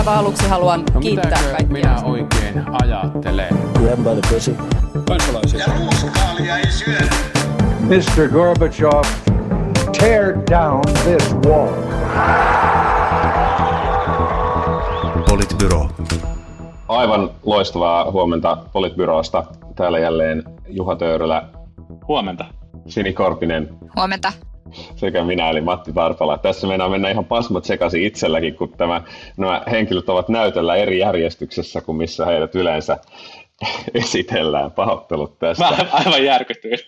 aivan aluksi haluan No kiittää kaikkia. minä oikein ajattelen? Grab by the pussy. kansalaisia. Ja ruuskaalia ei syödä. Mr. Gorbachev, tear down this wall. Politbyro. Aivan loistavaa huomenta Politbyrosta. Täällä jälleen Juha Töyrylä, Huomenta. Sini Korpinen Huomenta. Sekä minä eli Matti Tarpala. Tässä meinaa mennä ihan pasmat sekaisin itselläkin, kun tämä, nämä henkilöt ovat näytöllä eri järjestyksessä kuin missä heidät yleensä esitellään. Pahoittelut tästä. Mä aivan järkytyin.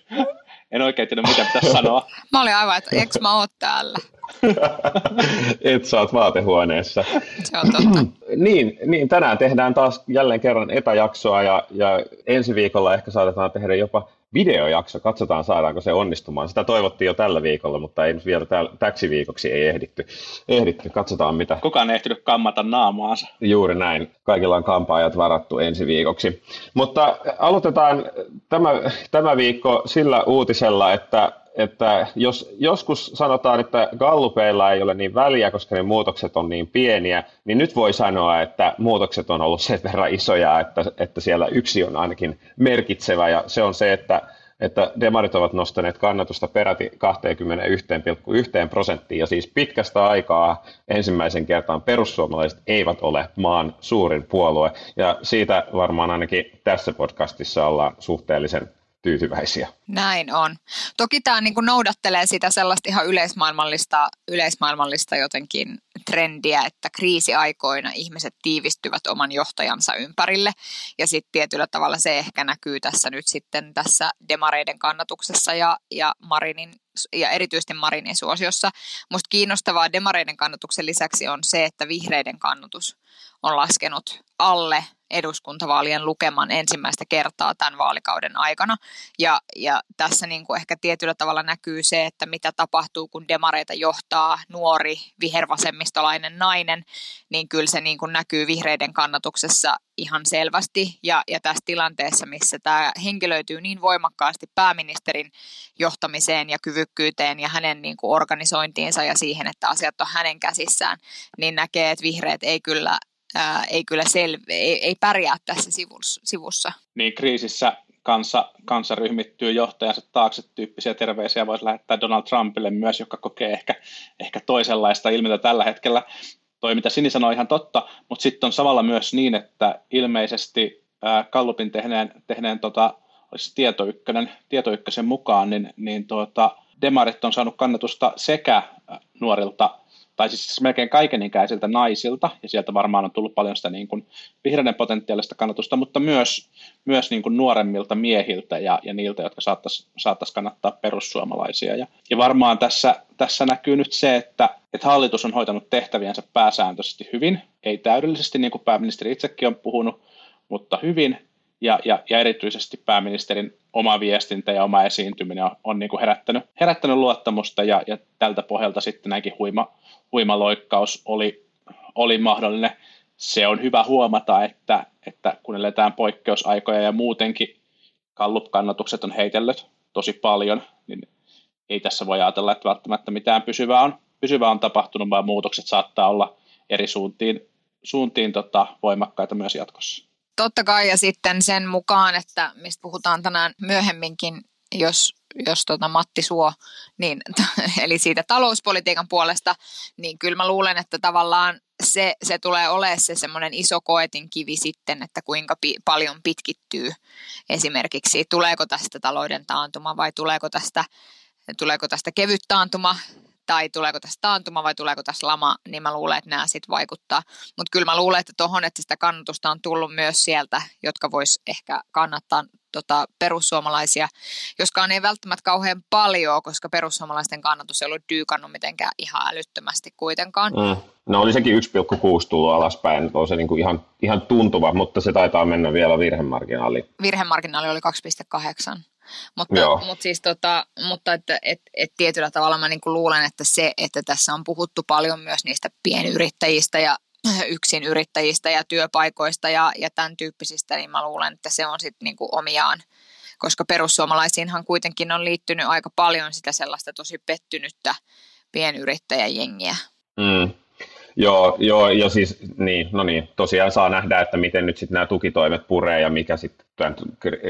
En oikein tiedä, mitä pitäisi sanoa. Mä olin aivan, että eikö mä oot täällä? Et sä oot vaatehuoneessa. Se on totta. Niin, niin, tänään tehdään taas jälleen kerran etäjaksoa ja, ja ensi viikolla ehkä saatetaan tehdä jopa videojakso. Katsotaan saadaanko se onnistumaan. Sitä toivottiin jo tällä viikolla, mutta ei nyt vielä täl, täksi viikoksi ei ehditty. ehditty. Katsotaan mitä. Kukaan ei ehtinyt kammata naamaansa. Juuri näin. Kaikilla on kampaajat varattu ensi viikoksi. Mutta aloitetaan tämä, tämä viikko sillä uutisella, että, että jos joskus sanotaan, että gallupeilla ei ole niin väliä, koska ne muutokset on niin pieniä, niin nyt voi sanoa, että muutokset on ollut sen verran isoja, että, että siellä yksi on ainakin merkitsevä, ja se on se, että että demarit ovat nostaneet kannatusta peräti 21,1 prosenttiin. Ja siis pitkästä aikaa ensimmäisen kertaan perussuomalaiset eivät ole maan suurin puolue. Ja siitä varmaan ainakin tässä podcastissa ollaan suhteellisen tyytyväisiä. Näin on. Toki tämä niin noudattelee sitä sellaista ihan yleismaailmallista, yleismaailmallista jotenkin trendiä, että kriisiaikoina ihmiset tiivistyvät oman johtajansa ympärille. Ja sitten tietyllä tavalla se ehkä näkyy tässä nyt sitten tässä demareiden kannatuksessa ja, ja Marinin ja erityisesti Marinin suosiossa. Musta kiinnostavaa demareiden kannatuksen lisäksi on se, että vihreiden kannatus on laskenut alle eduskuntavaalien lukeman ensimmäistä kertaa tämän vaalikauden aikana. Ja, ja tässä niin kuin ehkä tietyllä tavalla näkyy se, että mitä tapahtuu, kun demareita johtaa nuori vihervasemmistolainen nainen, niin kyllä se niin kuin näkyy vihreiden kannatuksessa ihan selvästi. Ja, ja tässä tilanteessa, missä tämä henkilöityy niin voimakkaasti pääministerin johtamiseen ja kyvykkyyteen ja hänen niin kuin organisointiinsa ja siihen, että asiat on hänen käsissään, niin näkee, että vihreät ei kyllä ää, ei kyllä selvi, ei, ei pärjää tässä sivussa. Niin kriisissä kansa, kansa ryhmittyy johtajansa taakse tyyppisiä terveisiä voisi lähettää Donald Trumpille myös, joka kokee ehkä, ehkä toisenlaista ilmiötä tällä hetkellä. Toi mitä Sini sanoi ihan totta, mutta sitten on samalla myös niin, että ilmeisesti ää, Kallupin tehneen, tehneen tota, olisi tietoykkönen, tietoykkösen mukaan, niin, niin tuota, demarit on saanut kannatusta sekä nuorilta tai siis melkein kaikenikäisiltä naisilta, ja sieltä varmaan on tullut paljon sitä niin kuin vihreiden potentiaalista kannatusta, mutta myös, myös niin kuin nuoremmilta miehiltä ja, ja niiltä, jotka saattaisi saattais kannattaa perussuomalaisia. Ja, ja varmaan tässä, tässä näkyy nyt se, että, että hallitus on hoitanut tehtäviensä pääsääntöisesti hyvin, ei täydellisesti, niin kuin pääministeri itsekin on puhunut, mutta hyvin, ja, ja, ja erityisesti pääministerin oma viestintä ja oma esiintyminen on, on niin kuin herättänyt, herättänyt luottamusta, ja, ja tältä pohjalta sitten näinkin huima, huimaloikkaus oli, oli mahdollinen. Se on hyvä huomata, että, että kun eletään poikkeusaikoja ja muutenkin kallup-kannatukset on heitellyt tosi paljon, niin ei tässä voi ajatella, että välttämättä mitään pysyvää on, pysyvää on tapahtunut, vaan muutokset saattaa olla eri suuntiin, suuntiin tota, voimakkaita myös jatkossa. Totta kai ja sitten sen mukaan, että mistä puhutaan tänään myöhemminkin, jos jos tota Matti Suo, niin, eli siitä talouspolitiikan puolesta, niin kyllä mä luulen, että tavallaan se, se tulee olemaan se semmoinen iso koetin kivi sitten, että kuinka pi- paljon pitkittyy esimerkiksi, tuleeko tästä talouden taantuma vai tuleeko tästä, tuleeko tästä kevyt taantuma tai tuleeko tästä taantuma vai tuleeko tästä lama, niin mä luulen, että nämä sitten vaikuttaa. Mutta kyllä mä luulen, että tuohon, että sitä kannatusta on tullut myös sieltä, jotka vois ehkä kannattaa tota, perussuomalaisia, joskaan ei välttämättä kauhean paljon, koska perussuomalaisten kannatus ei ollut dyykannut mitenkään ihan älyttömästi kuitenkaan. Mm. No oli sekin 1,6 tullut alaspäin, on se niinku ihan, ihan tuntuva, mutta se taitaa mennä vielä virhemarginaaliin. Virhemarginaali oli 2,8. Mutta, mutta, siis tota, mutta että, et, et tietyllä tavalla mä niinku luulen, että se, että tässä on puhuttu paljon myös niistä pienyrittäjistä ja yksin yrittäjistä ja työpaikoista ja, ja tämän tyyppisistä, niin mä luulen, että se on sitten niinku omiaan, koska perussuomalaisiinhan kuitenkin on liittynyt aika paljon sitä sellaista tosi pettynyttä pienyrittäjäjengiä. Mm. Joo, joo, ja siis niin, no niin, tosiaan saa nähdä, että miten nyt sitten nämä tukitoimet puree ja mikä sitten tämän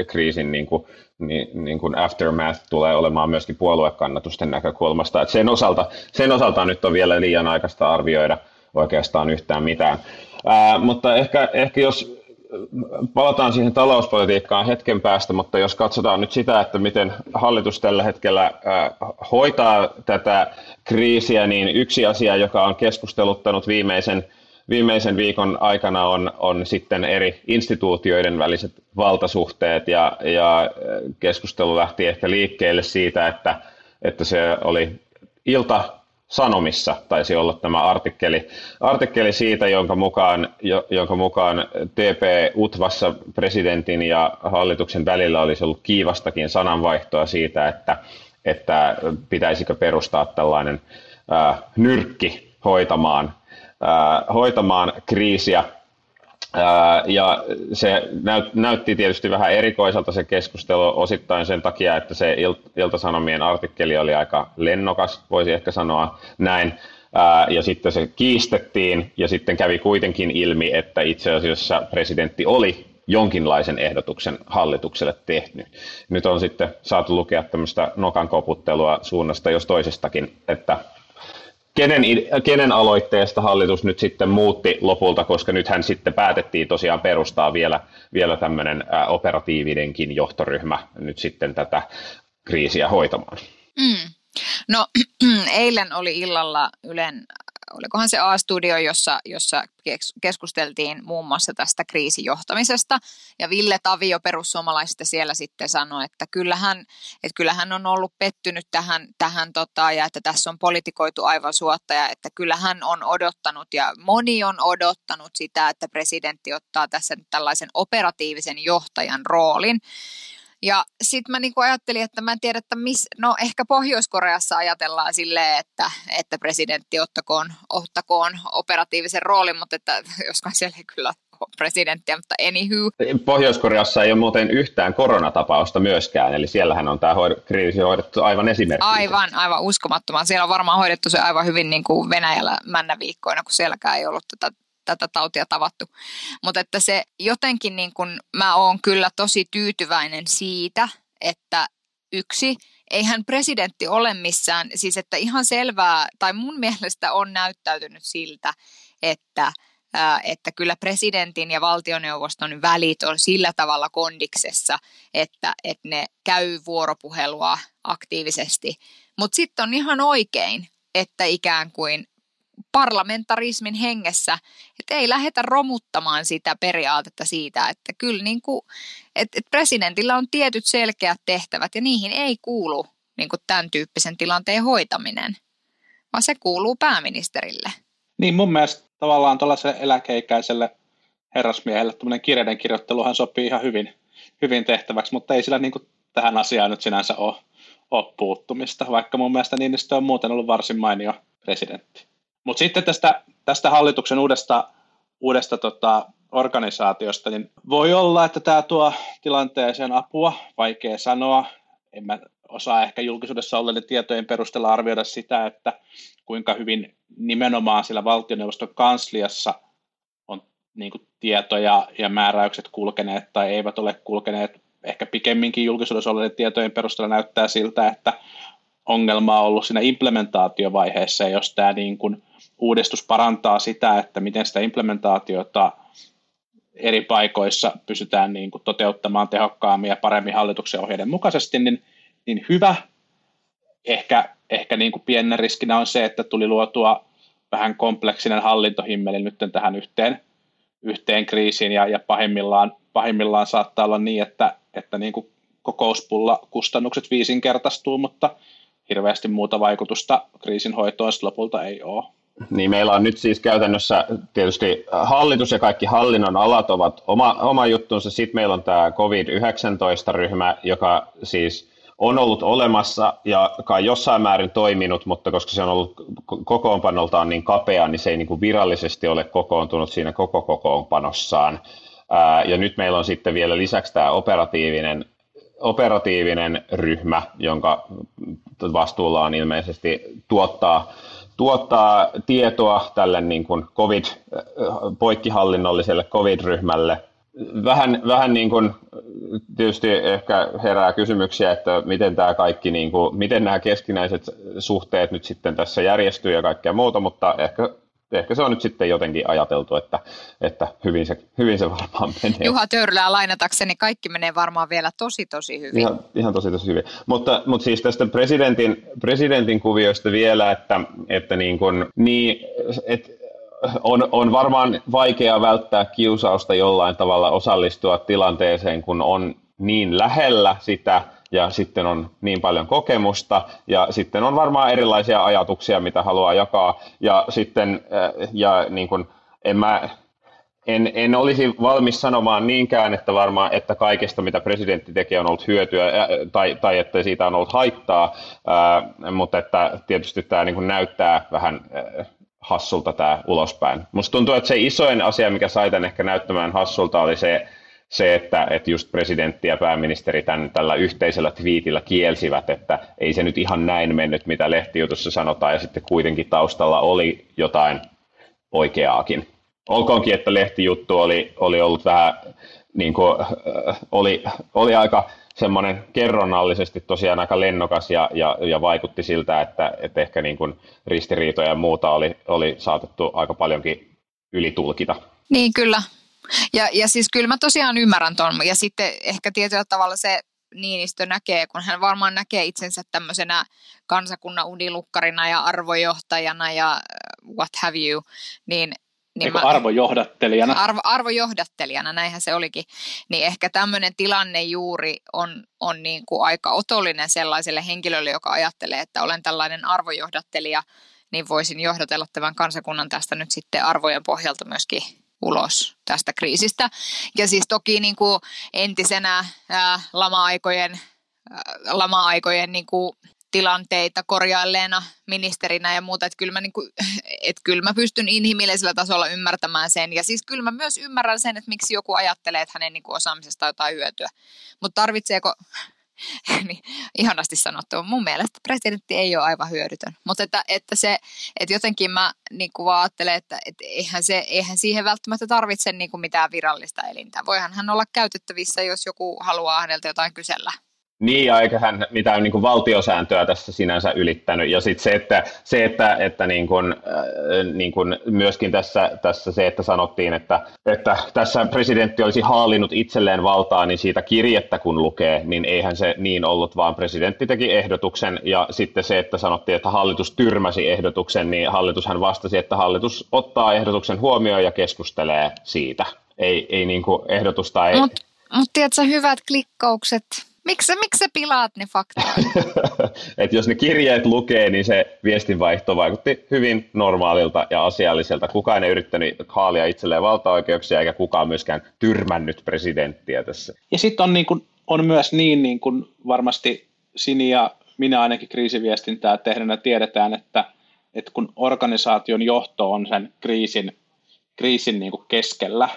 kriisin niin kuin, niin, niin kuin aftermath tulee olemaan myöskin puoluekannatusten näkökulmasta. Et sen, osalta, sen osalta nyt on vielä liian aikaista arvioida oikeastaan yhtään mitään. Ää, mutta ehkä, ehkä jos palataan siihen talouspolitiikkaan hetken päästä, mutta jos katsotaan nyt sitä, että miten hallitus tällä hetkellä hoitaa tätä kriisiä, niin yksi asia, joka on keskusteluttanut viimeisen, viimeisen viikon aikana on, on sitten eri instituutioiden väliset valtasuhteet ja, ja keskustelu lähti ehkä liikkeelle siitä, että, että se oli ilta Sanomissa taisi olla tämä artikkeli, artikkeli siitä, jonka mukaan, jonka mukaan TP-UTVassa presidentin ja hallituksen välillä olisi ollut kiivastakin sananvaihtoa siitä, että, että pitäisikö perustaa tällainen ää, nyrkki hoitamaan, ää, hoitamaan kriisiä ja se näytti tietysti vähän erikoiselta se keskustelu osittain sen takia, että se Ilta-Sanomien artikkeli oli aika lennokas, voisi ehkä sanoa näin. Ja sitten se kiistettiin ja sitten kävi kuitenkin ilmi, että itse asiassa presidentti oli jonkinlaisen ehdotuksen hallitukselle tehnyt. Nyt on sitten saatu lukea tämmöistä nokan koputtelua suunnasta jos toisestakin, että kenen, kenen aloitteesta hallitus nyt sitten muutti lopulta, koska nythän sitten päätettiin tosiaan perustaa vielä, vielä tämmöinen operatiivinenkin johtoryhmä nyt sitten tätä kriisiä hoitamaan. Mm. No eilen oli illalla Ylen olikohan se A-studio, jossa, jossa keskusteltiin muun muassa tästä kriisijohtamisesta. Ja Ville Tavio perussuomalaisista siellä sitten sanoi, että kyllähän, että kyllähän on ollut pettynyt tähän, tähän tota, ja että tässä on politikoitu aivan suotta ja että kyllähän on odottanut ja moni on odottanut sitä, että presidentti ottaa tässä tällaisen operatiivisen johtajan roolin. Ja sitten mä niinku ajattelin, että mä en tiedä, että miss, no ehkä Pohjois-Koreassa ajatellaan silleen, että, että presidentti ottakoon, ottakoon operatiivisen roolin, mutta että joskaan siellä ei kyllä ole presidenttiä, mutta anywho. Pohjois-Koreassa ei ole muuten yhtään koronatapausta myöskään, eli siellähän on tämä kriisi hoidettu aivan esimerkiksi. Aivan, aivan uskomattoman. Siellä on varmaan hoidettu se aivan hyvin niin kuin Venäjällä männä viikkoina, kun sielläkään ei ollut tätä tätä tautia tavattu. Mutta että se jotenkin niin kun, mä oon kyllä tosi tyytyväinen siitä, että yksi, eihän presidentti ole missään, siis että ihan selvää, tai mun mielestä on näyttäytynyt siltä, että että kyllä presidentin ja valtioneuvoston välit on sillä tavalla kondiksessa, että, että ne käy vuoropuhelua aktiivisesti. Mutta sitten on ihan oikein, että ikään kuin parlamentarismin hengessä, että ei lähdetä romuttamaan sitä periaatetta siitä, että kyllä niin kuin, että, presidentillä on tietyt selkeät tehtävät ja niihin ei kuulu niin kuin tämän tyyppisen tilanteen hoitaminen, vaan se kuuluu pääministerille. Niin mun mielestä tavallaan tuollaiselle eläkeikäiselle herrasmiehelle tämmöinen kirjaiden kirjoitteluhan sopii ihan hyvin, hyvin tehtäväksi, mutta ei sillä niin kuin tähän asiaan nyt sinänsä ole, ole puuttumista, vaikka mun mielestä Niinistö on muuten ollut varsin mainio presidentti. Mutta sitten tästä, tästä hallituksen uudesta, uudesta tota, organisaatiosta, niin voi olla, että tämä tuo tilanteeseen apua, vaikea sanoa. En mä osaa ehkä julkisuudessa olleiden tietojen perusteella arvioida sitä, että kuinka hyvin nimenomaan sillä valtioneuvoston kansliassa on niin kuin, tietoja ja määräykset kulkeneet tai eivät ole kulkeneet. Ehkä pikemminkin julkisuudessa olleiden tietojen perusteella näyttää siltä, että ongelma on ollut siinä implementaatiovaiheessa, jos tämä niin kuin uudistus parantaa sitä, että miten sitä implementaatiota eri paikoissa pysytään niin kuin toteuttamaan tehokkaammin ja paremmin hallituksen ohjeiden mukaisesti, niin, niin hyvä. Ehkä, ehkä niin kuin pienen riskinä on se, että tuli luotua vähän kompleksinen hallintohimmeli nyt tähän yhteen, yhteen kriisiin ja, ja pahimmillaan, pahimmillaan saattaa olla niin, että, että niin kuin kokouspulla kustannukset viisinkertaistuu, mutta hirveästi muuta vaikutusta kriisin hoitoon lopulta ei ole. Niin meillä on nyt siis käytännössä tietysti hallitus ja kaikki hallinnon alat ovat oma, oma juttunsa. Sitten meillä on tämä COVID-19-ryhmä, joka siis on ollut olemassa ja kai jossain määrin toiminut, mutta koska se on ollut kokoonpanoltaan niin kapea, niin se ei niin kuin virallisesti ole kokoontunut siinä koko kokoonpanossaan. ja nyt meillä on sitten vielä lisäksi tämä operatiivinen operatiivinen ryhmä, jonka vastuulla on ilmeisesti tuottaa, tuottaa tietoa tälle niin kuin COVID, poikkihallinnolliselle COVID-ryhmälle. Vähän, vähän niin kuin, tietysti ehkä herää kysymyksiä, että miten tämä kaikki, niin kuin, miten nämä keskinäiset suhteet nyt sitten tässä järjestyy ja kaikkea muuta, mutta ehkä ehkä se on nyt sitten jotenkin ajateltu, että, että hyvin, se, hyvin se varmaan menee. Juha Töyrylää lainatakseni kaikki menee varmaan vielä tosi tosi hyvin. Ihan, ihan tosi tosi hyvin. Mutta, mutta siis tästä presidentin, presidentin kuvioista vielä, että, että niin kuin, niin, että on, on varmaan vaikea välttää kiusausta jollain tavalla osallistua tilanteeseen, kun on niin lähellä sitä, ja sitten on niin paljon kokemusta ja sitten on varmaan erilaisia ajatuksia, mitä haluaa jakaa ja sitten äh, ja niin kuin, en mä en, en olisi valmis sanomaan niinkään, että varmaan, että kaikesta mitä presidentti tekee on ollut hyötyä äh, tai, tai että siitä on ollut haittaa, ää, äh, mutta että tietysti tämä niin kuin näyttää vähän ää, hassulta tämä ulospäin. Musta tuntuu, että se isoin asia, mikä sai tämän ehkä näyttämään hassulta, oli se, se, että, että just presidentti ja pääministeri tämän, tällä yhteisellä twiitillä kielsivät, että ei se nyt ihan näin mennyt, mitä lehtijutussa sanotaan, ja sitten kuitenkin taustalla oli jotain oikeaakin. Olkoonkin, että lehtijuttu oli, oli ollut vähän, niin kuin, äh, oli, oli aika semmoinen kerronnallisesti tosiaan aika lennokas ja, ja, ja vaikutti siltä, että, että ehkä niin kuin ristiriitoja ja muuta oli, oli saatettu aika paljonkin ylitulkita. Niin kyllä, ja, ja siis kyllä mä tosiaan ymmärrän ton. Ja sitten ehkä tietyllä tavalla se Niinistö näkee, kun hän varmaan näkee itsensä tämmöisenä kansakunnan unilukkarina ja arvojohtajana ja äh, what have you, niin niin mä, arvojohdattelijana. Arvo, arvojohdattelijana, näinhän se olikin. Niin ehkä tämmöinen tilanne juuri on, on niin kuin aika otollinen sellaiselle henkilölle, joka ajattelee, että olen tällainen arvojohdattelija, niin voisin johdatella tämän kansakunnan tästä nyt sitten arvojen pohjalta myöskin ulos tästä kriisistä. Ja siis toki niin kuin entisenä ää, lama-aikojen, ää, lama-aikojen niin kuin tilanteita korjailleena ministerinä ja muuta, että kyllä mä, niin kuin, että kyllä mä pystyn inhimillisellä tasolla ymmärtämään sen. Ja siis kyllä mä myös ymmärrän sen, että miksi joku ajattelee, että hänen niin kuin osaamisesta jotain hyötyä. Mutta tarvitseeko niin, ihanasti sanottu. Mun mielestä presidentti ei ole aivan hyödytön. Mutta että, että, se, että jotenkin mä niin kuin vaan ajattelen, että, että eihän, se, eihän siihen välttämättä tarvitse niin kuin mitään virallista elintä. Voihan hän olla käytettävissä, jos joku haluaa häneltä jotain kysellä. Niin, ja eikä hän mitään niin kuin valtiosääntöä tässä sinänsä ylittänyt. Ja sitten se, että, se, että, että niin kuin, äh, niin kuin myöskin tässä, tässä se, että sanottiin, että, että tässä presidentti olisi haalinut itselleen valtaa, niin siitä kirjettä kun lukee, niin eihän se niin ollut, vaan presidentti teki ehdotuksen. Ja sitten se, että sanottiin, että hallitus tyrmäsi ehdotuksen, niin hallitushan vastasi, että hallitus ottaa ehdotuksen huomioon ja keskustelee siitä. Ei, ei niin kuin ehdotusta ei... Mutta mut tiedätkö, hyvät klikkaukset Miksi, miksi sä pilaat ne faktat? Et jos ne kirjeet lukee, niin se viestinvaihto vaikutti hyvin normaalilta ja asialliselta. Kukaan ei yrittänyt haalia itselleen valtaoikeuksia, eikä kukaan myöskään tyrmännyt presidenttiä tässä. Ja sitten on, niin kun, on myös niin, niin kuin varmasti Sini ja minä ainakin kriisiviestintää tehdään tiedetään, että, että kun organisaation johto on sen kriisin, kriisin niin keskellä,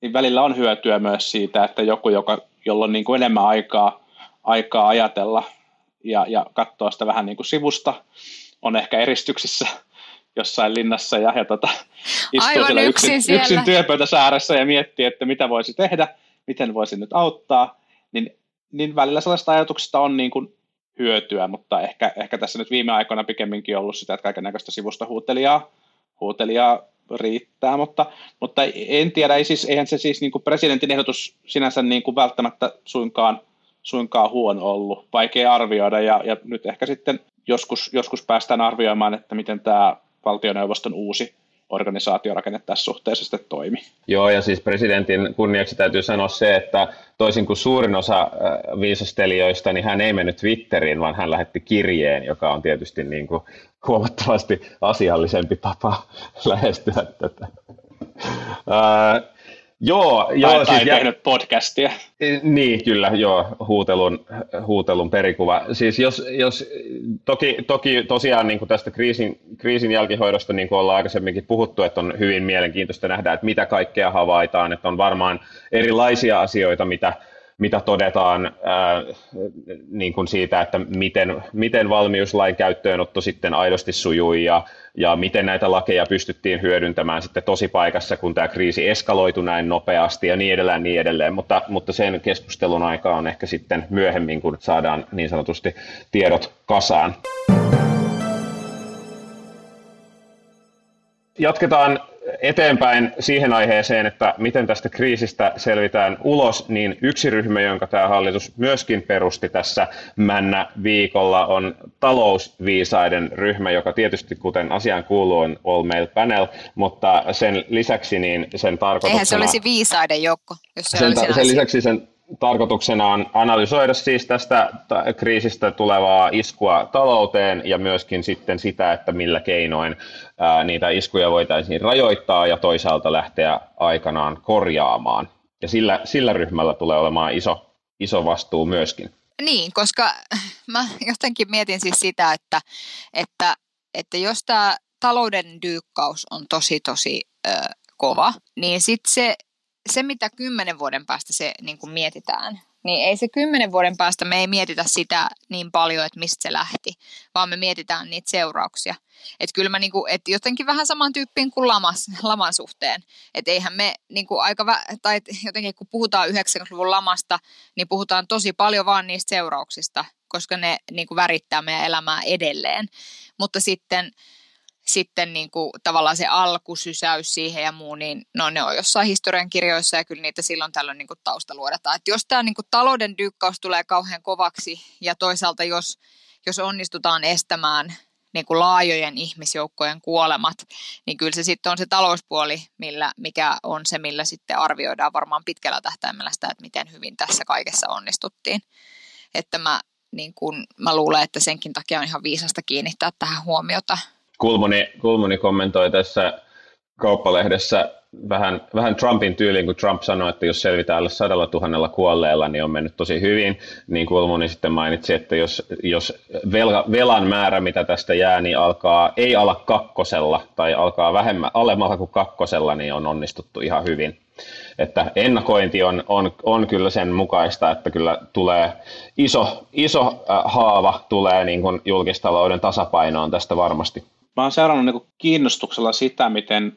niin välillä on hyötyä myös siitä, että joku, joka jolla on niin kuin enemmän aikaa, aikaa ajatella ja, ja katsoa sitä vähän niin kuin sivusta, on ehkä eristyksissä jossain linnassa ja, ja tota, istuu Aivan siellä yksin, yksin, siellä. yksin työpöytäsääressä ja miettii, että mitä voisi tehdä, miten voisi nyt auttaa, niin, niin välillä sellaista ajatuksista on niin kuin hyötyä, mutta ehkä, ehkä tässä nyt viime aikoina pikemminkin ollut sitä, että kaikenlaista sivusta huutelijaa, huutelijaa riittää, mutta, mutta en tiedä, ei siis, eihän se siis niin kuin presidentin ehdotus sinänsä niin kuin välttämättä suinkaan, suinkaan huono ollut, vaikea arvioida ja, ja nyt ehkä sitten joskus, joskus päästään arvioimaan, että miten tämä valtioneuvoston uusi organisaatiorakenne tässä suhteessa sitten toimi. Joo, ja siis presidentin kunniaksi täytyy sanoa se, että toisin kuin suurin osa äh, viisastelijoista, niin hän ei mennyt Twitteriin, vaan hän lähetti kirjeen, joka on tietysti niin kuin huomattavasti asiallisempi tapa lähestyä tätä. Äh, Joo, joo tai, siis, tai tehnyt podcastia. Niin, kyllä, joo, huutelun, huutelun perikuva. Siis jos, jos toki, toki tosiaan niin kuin tästä kriisin, kriisin jälkihoidosta, niin kuin ollaan aikaisemminkin puhuttu, että on hyvin mielenkiintoista nähdä, että mitä kaikkea havaitaan, että on varmaan erilaisia asioita, mitä, mitä todetaan ää, niin kuin siitä, että miten, miten valmiuslain käyttöönotto sitten aidosti sujui ja, ja miten näitä lakeja pystyttiin hyödyntämään sitten tosipaikassa, kun tämä kriisi eskaloitu näin nopeasti ja niin edelleen, niin edelleen. Mutta, mutta sen keskustelun aika on ehkä sitten myöhemmin, kun saadaan niin sanotusti tiedot kasaan. Jatketaan eteenpäin siihen aiheeseen, että miten tästä kriisistä selvitään ulos, niin yksi ryhmä, jonka tämä hallitus myöskin perusti tässä männä viikolla, on talousviisaiden ryhmä, joka tietysti kuten asiaan kuuluu on All Mail Panel, mutta sen lisäksi niin sen tarkoituksena... Eihän se olisi viisaiden joukko, jos se sen, olisi sen lisäksi sen tarkoituksena on analysoida siis tästä kriisistä tulevaa iskua talouteen ja myöskin sitten sitä, että millä keinoin niitä iskuja voitaisiin rajoittaa ja toisaalta lähteä aikanaan korjaamaan. Ja sillä, sillä ryhmällä tulee olemaan iso, iso vastuu myöskin. Niin, koska mä jotenkin mietin siis sitä, että, että, että jos tämä talouden dyykkaus on tosi tosi ö, kova, niin sitten se se, mitä kymmenen vuoden päästä se niin kuin mietitään, niin ei se kymmenen vuoden päästä me ei mietitä sitä niin paljon, että mistä se lähti, vaan me mietitään niitä seurauksia. Että kyllä mä niinku, et jotenkin vähän saman tyyppiin kuin lamas, laman suhteen. Että eihän me niinku aika, vä- tai jotenkin kun puhutaan 90-luvun lamasta, niin puhutaan tosi paljon vaan niistä seurauksista, koska ne niinku värittää meidän elämää edelleen. Mutta sitten sitten niin kuin, tavallaan se alkusysäys siihen ja muu, niin no ne on jossain historiankirjoissa ja kyllä niitä silloin tällöin niin kuin tausta luodetaan. Että jos tämä niin kuin talouden dykkaus tulee kauhean kovaksi ja toisaalta jos, jos onnistutaan estämään niin kuin laajojen ihmisjoukkojen kuolemat, niin kyllä se sitten on se talouspuoli, millä, mikä on se, millä sitten arvioidaan varmaan pitkällä tähtäimellä sitä, että miten hyvin tässä kaikessa onnistuttiin. Että mä, niin kun, mä luulen, että senkin takia on ihan viisasta kiinnittää tähän huomiota – Kulmuni, Kulmuni kommentoi tässä kauppalehdessä vähän, vähän Trumpin tyyliin, kun Trump sanoi, että jos selvitään alle sadalla tuhannella kuolleella, niin on mennyt tosi hyvin. Niin Kulmuni sitten mainitsi, että jos, jos velka, velan määrä, mitä tästä jää, niin alkaa, ei ala kakkosella tai alkaa vähemmän alemmalla kuin kakkosella, niin on onnistuttu ihan hyvin. Että ennakointi on, on, on kyllä sen mukaista, että kyllä tulee iso, iso äh, haava tulee niin kuin julkistalouden tasapainoon tästä varmasti. Mä oon seurannut niin kiinnostuksella sitä, miten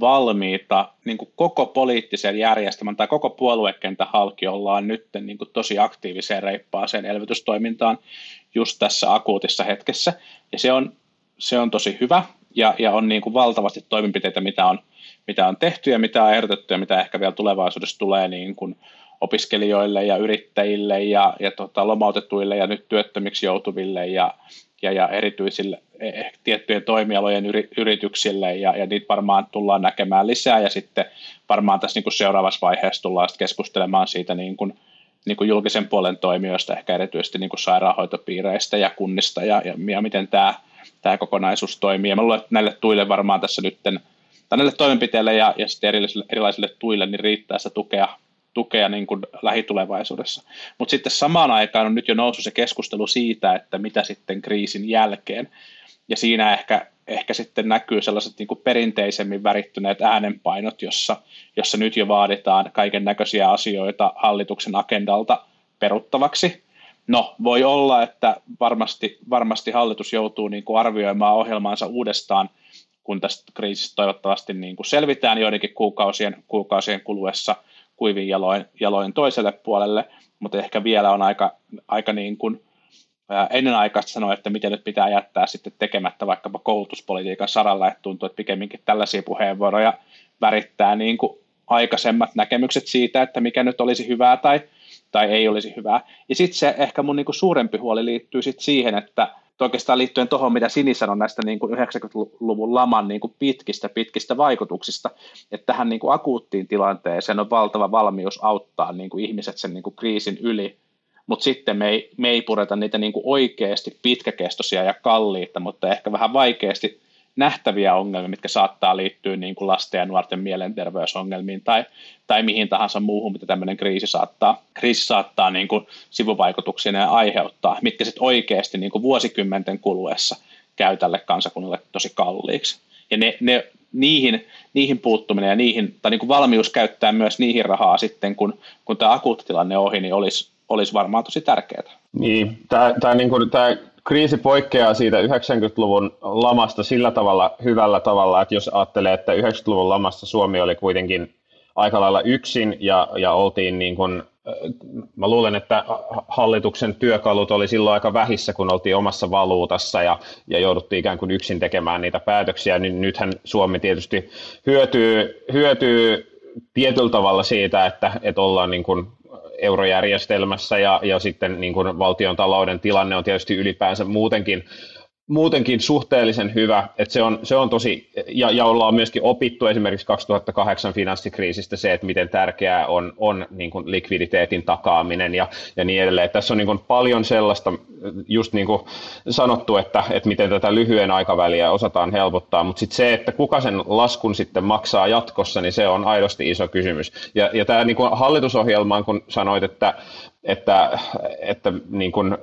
valmiita niin koko poliittisen järjestelmän tai koko puoluekentän halki ollaan nyt niin tosi aktiiviseen reippaaseen elvytystoimintaan just tässä akuutissa hetkessä. Ja se on, se on tosi hyvä ja, ja on niin valtavasti toimenpiteitä, mitä on, mitä on tehty ja mitä on ehdotettu ja mitä ehkä vielä tulevaisuudessa tulee niin kuin opiskelijoille ja yrittäjille ja, ja tota, lomautetuille ja nyt työttömiksi joutuville ja, ja, ja erityisille tiettyjen toimialojen yri, yrityksille ja, ja niitä varmaan tullaan näkemään lisää ja sitten varmaan tässä niin kuin seuraavassa vaiheessa tullaan keskustelemaan siitä niin kuin, niin kuin julkisen puolen toimijoista, ehkä erityisesti niin kuin sairaanhoitopiireistä ja kunnista ja, ja, ja miten tämä, tämä kokonaisuus toimii. Ja mä luulen, että näille tuille varmaan tässä nyt, tai näille toimenpiteille ja, ja sitten erilaisille, erilaisille tuille niin riittää sitä tukea tukea niin kuin lähitulevaisuudessa. Mutta sitten samaan aikaan on nyt jo noussut se keskustelu siitä, että mitä sitten kriisin jälkeen. Ja siinä ehkä, ehkä sitten näkyy sellaiset niin perinteisemmin värittyneet äänenpainot, jossa, jossa nyt jo vaaditaan kaiken näköisiä asioita hallituksen agendalta peruttavaksi. No, voi olla, että varmasti, varmasti hallitus joutuu niin kuin arvioimaan ohjelmaansa uudestaan, kun tästä kriisistä toivottavasti niin kuin selvitään joidenkin kuukausien, kuukausien kuluessa – kuivin jaloin, jaloin toiselle puolelle, mutta ehkä vielä on aika, aika niin kuin, ennenaikaista sanoa, että miten nyt pitää jättää sitten tekemättä vaikkapa koulutuspolitiikan saralla, että tuntuu, että pikemminkin tällaisia puheenvuoroja värittää niin kuin aikaisemmat näkemykset siitä, että mikä nyt olisi hyvää tai, tai ei olisi hyvää. Ja sitten se ehkä mun niin kuin suurempi huoli liittyy sitten siihen, että oikeastaan liittyen tuohon, mitä Sini sanoi näistä niin kuin 90-luvun laman niin kuin pitkistä, pitkistä vaikutuksista, että tähän niin kuin akuuttiin tilanteeseen on valtava valmius auttaa niin kuin ihmiset sen niin kuin kriisin yli, mutta sitten me ei, me ei pureta niitä niin kuin oikeasti pitkäkestoisia ja kalliita, mutta ehkä vähän vaikeasti nähtäviä ongelmia, mitkä saattaa liittyä niin kuin lasten ja nuorten mielenterveysongelmiin tai, tai mihin tahansa muuhun, mitä tämmöinen kriisi saattaa, kriisi saattaa niin kuin sivuvaikutuksia aiheuttaa, mitkä sitten oikeasti niin kuin vuosikymmenten kuluessa käy tälle kansakunnalle tosi kalliiksi. Ja ne, ne niihin, niihin puuttuminen ja niihin, tai niin kuin valmius käyttää myös niihin rahaa sitten, kun, kun tämä akuutti tilanne ohi, niin olisi, olisi varmaan tosi tärkeää. Niin, tämä, tämä, niin kuin, tämä kriisi poikkeaa siitä 90-luvun lamasta sillä tavalla hyvällä tavalla, että jos ajattelee, että 90-luvun lamassa Suomi oli kuitenkin aika lailla yksin ja, ja oltiin niin kuin, mä luulen, että hallituksen työkalut oli silloin aika vähissä, kun oltiin omassa valuutassa ja, ja jouduttiin ikään kuin yksin tekemään niitä päätöksiä, niin nythän Suomi tietysti hyötyy, hyötyy tietyllä tavalla siitä, että, että ollaan niin kuin eurojärjestelmässä ja, ja sitten niin kuin valtion talouden tilanne on tietysti ylipäänsä muutenkin muutenkin suhteellisen hyvä, että se on, se on tosi, ja, ja ollaan myöskin opittu esimerkiksi 2008 finanssikriisistä se, että miten tärkeää on, on niin kuin likviditeetin takaaminen ja, ja niin edelleen. Tässä on niin kuin paljon sellaista, just niin kuin sanottu, että, että miten tätä lyhyen aikaväliä osataan helpottaa, mutta sitten se, että kuka sen laskun sitten maksaa jatkossa, niin se on aidosti iso kysymys. Ja, ja tämä niin kuin hallitusohjelmaan, kun sanoit, että, että, että niin kuin,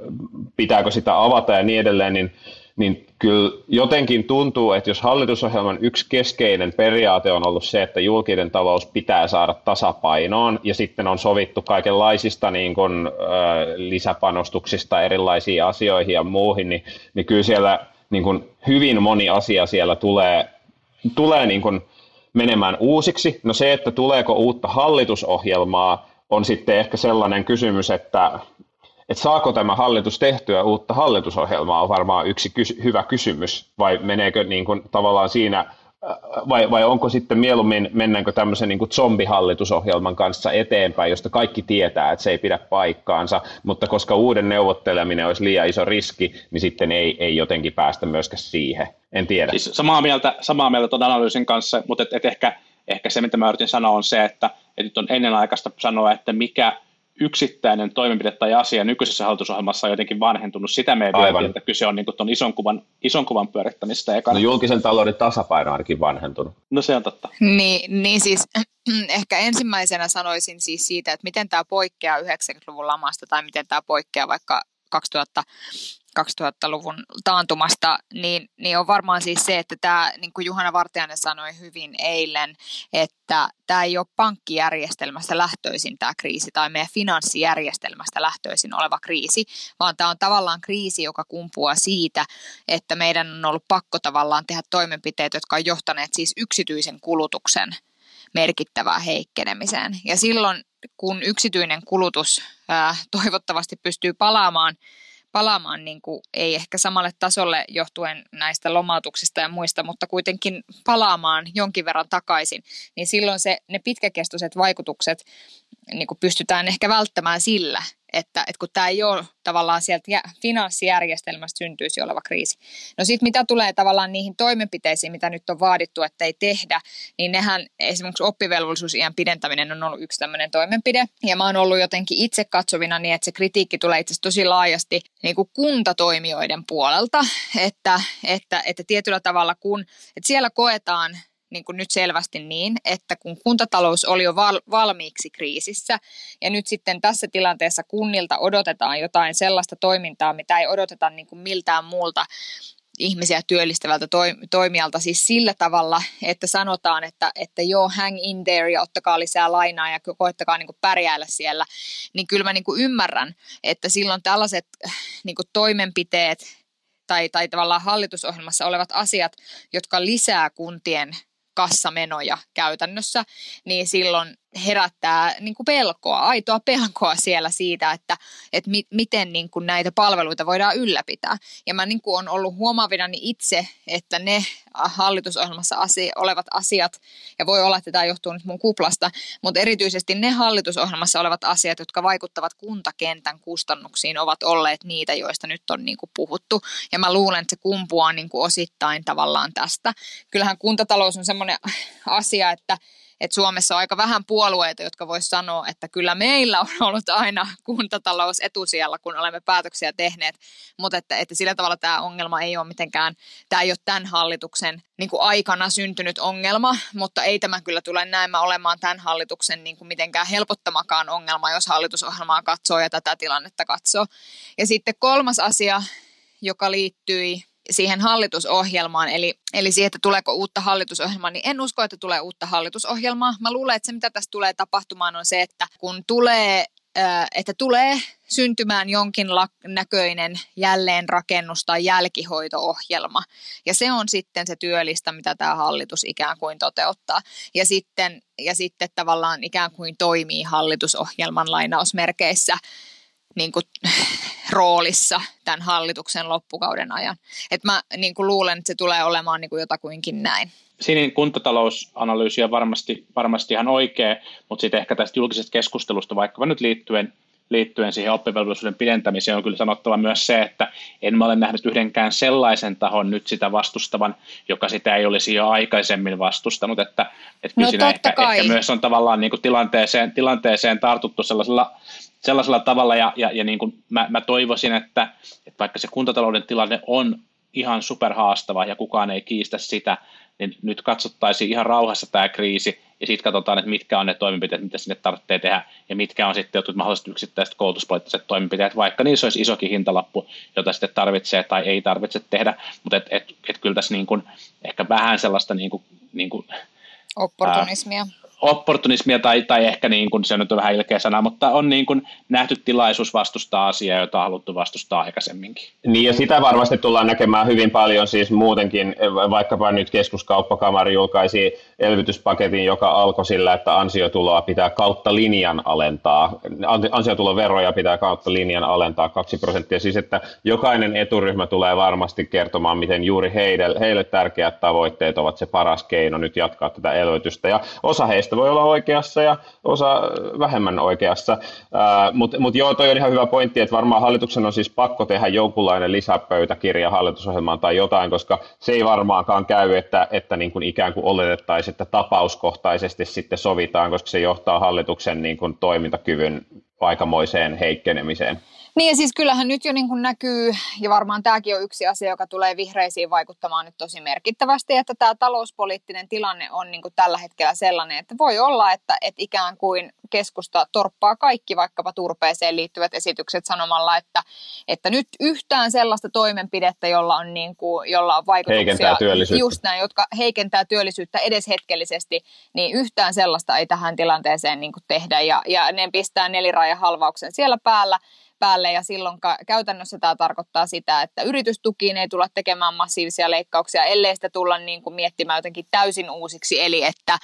pitääkö sitä avata ja niin edelleen, niin niin kyllä jotenkin tuntuu, että jos hallitusohjelman yksi keskeinen periaate on ollut se, että julkinen talous pitää saada tasapainoon ja sitten on sovittu kaikenlaisista niin kuin, äh, lisäpanostuksista erilaisiin asioihin ja muuhin, niin, niin kyllä siellä niin kuin hyvin moni asia siellä tulee, tulee niin kuin menemään uusiksi. No se, että tuleeko uutta hallitusohjelmaa, on sitten ehkä sellainen kysymys, että että saako tämä hallitus tehtyä uutta hallitusohjelmaa on varmaan yksi kys- hyvä kysymys, vai meneekö niin kuin tavallaan siinä, vai, vai onko sitten mieluummin, mennäänkö tämmöisen niin kuin zombihallitusohjelman kanssa eteenpäin, josta kaikki tietää, että se ei pidä paikkaansa, mutta koska uuden neuvotteleminen olisi liian iso riski, niin sitten ei, ei jotenkin päästä myöskään siihen. En tiedä. Siis samaa mieltä, samaa mieltä tuon analyysin kanssa, mutta et, et ehkä, ehkä se, mitä mä yritin sanoa, on se, että et nyt on ennenaikaista sanoa, että mikä – yksittäinen toimenpide tai asia nykyisessä hallitusohjelmassa on jotenkin vanhentunut. Sitä me ei Aivan. että kyse on niin tuon ison kuvan, ison kuvan pyörittämistä. Ekana. No julkisen talouden tasapaino ainakin vanhentunut. No se on totta. Niin, niin siis ehkä ensimmäisenä sanoisin siis siitä, että miten tämä poikkeaa 90-luvun lamasta tai miten tämä poikkeaa vaikka 2000 2000-luvun taantumasta, niin, niin on varmaan siis se, että tämä, niin kuin Juhana Vartijainen sanoi hyvin eilen, että tämä ei ole pankkijärjestelmästä lähtöisin tämä kriisi tai meidän finanssijärjestelmästä lähtöisin oleva kriisi, vaan tämä on tavallaan kriisi, joka kumpuaa siitä, että meidän on ollut pakko tavallaan tehdä toimenpiteet, jotka on johtaneet siis yksityisen kulutuksen merkittävää heikkenemiseen. Ja silloin, kun yksityinen kulutus ää, toivottavasti pystyy palaamaan palaamaan niin kuin, ei ehkä samalle tasolle johtuen näistä lomautuksista ja muista, mutta kuitenkin palaamaan jonkin verran takaisin, niin silloin se, ne pitkäkestoiset vaikutukset niin kuin pystytään ehkä välttämään sillä, että, että kun tämä ei ole tavallaan sieltä finanssijärjestelmästä syntyisi oleva kriisi. No sitten mitä tulee tavallaan niihin toimenpiteisiin, mitä nyt on vaadittu, että ei tehdä, niin nehän esimerkiksi oppivelvollisuusiän pidentäminen on ollut yksi tämmöinen toimenpide. Ja mä oon ollut jotenkin itse katsovina niin, että se kritiikki tulee itse tosi laajasti niin kuin kuntatoimijoiden puolelta, että, että, että tietyllä tavalla kun, että siellä koetaan niin kuin nyt selvästi niin, että kun kuntatalous oli jo val- valmiiksi kriisissä ja nyt sitten tässä tilanteessa kunnilta odotetaan jotain sellaista toimintaa, mitä ei odoteta niin kuin miltään muulta ihmisiä työllistävältä toimijalta siis sillä tavalla, että sanotaan, että, että joo, hang in there ja ottakaa lisää lainaa ja koettakaa niin kuin pärjäällä siellä, niin kyllä mä niin kuin ymmärrän, että silloin tällaiset niin kuin toimenpiteet tai, tai tavallaan hallitusohjelmassa olevat asiat, jotka lisää kuntien kassamenoja käytännössä, niin silloin herättää niin kuin pelkoa, aitoa pelkoa siellä siitä, että, että mi, miten niin kuin näitä palveluita voidaan ylläpitää. Ja mä niin kuin on ollut huomaavinani itse, että ne hallitusohjelmassa asia, olevat asiat, ja voi olla, että tämä johtuu nyt mun kuplasta, mutta erityisesti ne hallitusohjelmassa olevat asiat, jotka vaikuttavat kuntakentän kustannuksiin, ovat olleet niitä, joista nyt on niin kuin puhuttu. Ja mä luulen, että se kumpuaa niin kuin osittain tavallaan tästä. Kyllähän kuntatalous on semmoinen asia, että että Suomessa on aika vähän puolueita, jotka vois sanoa, että kyllä meillä on ollut aina kuntatalous etusijalla, kun olemme päätöksiä tehneet, mutta että, että sillä tavalla tämä ongelma ei ole mitenkään, tämä ei ole tämän hallituksen niin kuin aikana syntynyt ongelma, mutta ei tämä kyllä tule näemmä olemaan tämän hallituksen niin kuin mitenkään helpottamakaan ongelma, jos hallitusohjelmaa katsoo ja tätä tilannetta katsoo. Ja sitten kolmas asia, joka liittyi siihen hallitusohjelmaan, eli, eli siihen, että tuleeko uutta hallitusohjelmaa, niin en usko, että tulee uutta hallitusohjelmaa. Mä luulen, että se mitä tässä tulee tapahtumaan on se, että kun tulee että tulee syntymään jonkin näköinen jälleenrakennus tai jälkihoito-ohjelma. Ja se on sitten se työlistä, mitä tämä hallitus ikään kuin toteuttaa. Ja sitten, ja sitten tavallaan ikään kuin toimii hallitusohjelman lainausmerkeissä niin kuin, roolissa tämän hallituksen loppukauden ajan. Et mä niin kuin luulen, että se tulee olemaan niin kuin jotakuinkin näin. Sinin kuntatalousanalyysi on varmasti, varmasti ihan oikea, mutta sitten ehkä tästä julkisesta keskustelusta vaikka nyt liittyen, liittyen siihen oppivelvollisuuden pidentämiseen on kyllä sanottava myös se, että en mä ole nähnyt yhdenkään sellaisen tahon nyt sitä vastustavan, joka sitä ei olisi jo aikaisemmin vastustanut, että, että kyllä no, siinä ehkä, ehkä, myös on tavallaan niin kuin tilanteeseen, tilanteeseen tartuttu sellaisella sellaisella tavalla, ja, ja, ja niin kuin mä, mä toivoisin, että, että vaikka se kuntatalouden tilanne on ihan superhaastava ja kukaan ei kiistä sitä, niin nyt katsottaisiin ihan rauhassa tämä kriisi ja sitten katsotaan, että mitkä on ne toimenpiteet, mitä sinne tarvitsee tehdä ja mitkä on sitten jotkut mahdolliset yksittäiset koulutuspoliittiset toimenpiteet, vaikka niissä olisi isokin hintalappu, jota sitten tarvitsee tai ei tarvitse tehdä, mutta et, et, et kyllä tässä niin kuin, ehkä vähän sellaista niin kuin, niin kuin, opportunismia. Ää, opportunismia tai, tai ehkä niin kuin, se nyt on vähän ilkeä sana, mutta on niin kuin nähty tilaisuus vastustaa asiaa, jota on haluttu vastustaa aikaisemminkin. Niin ja sitä varmasti tullaan näkemään hyvin paljon siis muutenkin, vaikkapa nyt keskuskauppakamari julkaisi elvytyspaketin, joka alkoi sillä, että ansiotuloa pitää kautta linjan alentaa, ansiotuloveroja pitää kautta linjan alentaa 2 prosenttia, siis että jokainen eturyhmä tulee varmasti kertomaan, miten juuri heille, heille tärkeät tavoitteet ovat se paras keino nyt jatkaa tätä elvytystä. Ja osa heistä heistä voi olla oikeassa ja osa vähemmän oikeassa. Mutta mut joo, toi on ihan hyvä pointti, että varmaan hallituksen on siis pakko tehdä jonkunlainen lisäpöytäkirja hallitusohjelmaan tai jotain, koska se ei varmaankaan käy, että, että niin kuin ikään kuin oletettaisiin, että tapauskohtaisesti sitten sovitaan, koska se johtaa hallituksen niin kuin toimintakyvyn aikamoiseen heikkenemiseen. Niin ja siis kyllähän nyt jo niin kuin näkyy, ja varmaan tämäkin on yksi asia, joka tulee vihreisiin vaikuttamaan nyt tosi merkittävästi, että tämä talouspoliittinen tilanne on niin kuin tällä hetkellä sellainen, että voi olla, että, että ikään kuin keskusta torppaa kaikki vaikkapa turpeeseen liittyvät esitykset sanomalla, että, että nyt yhtään sellaista toimenpidettä, jolla on, niin kuin, jolla on vaikutuksia, heikentää työllisyyttä. just näin, jotka heikentää työllisyyttä edes hetkellisesti, niin yhtään sellaista ei tähän tilanteeseen niin kuin tehdä, ja, ja ne pistää neliraajan halvauksen siellä päällä, päälle ja silloin ka- käytännössä tämä tarkoittaa sitä, että yritystukiin ei tulla tekemään massiivisia leikkauksia, ellei sitä tulla niin kuin miettimään jotenkin täysin uusiksi, eli että,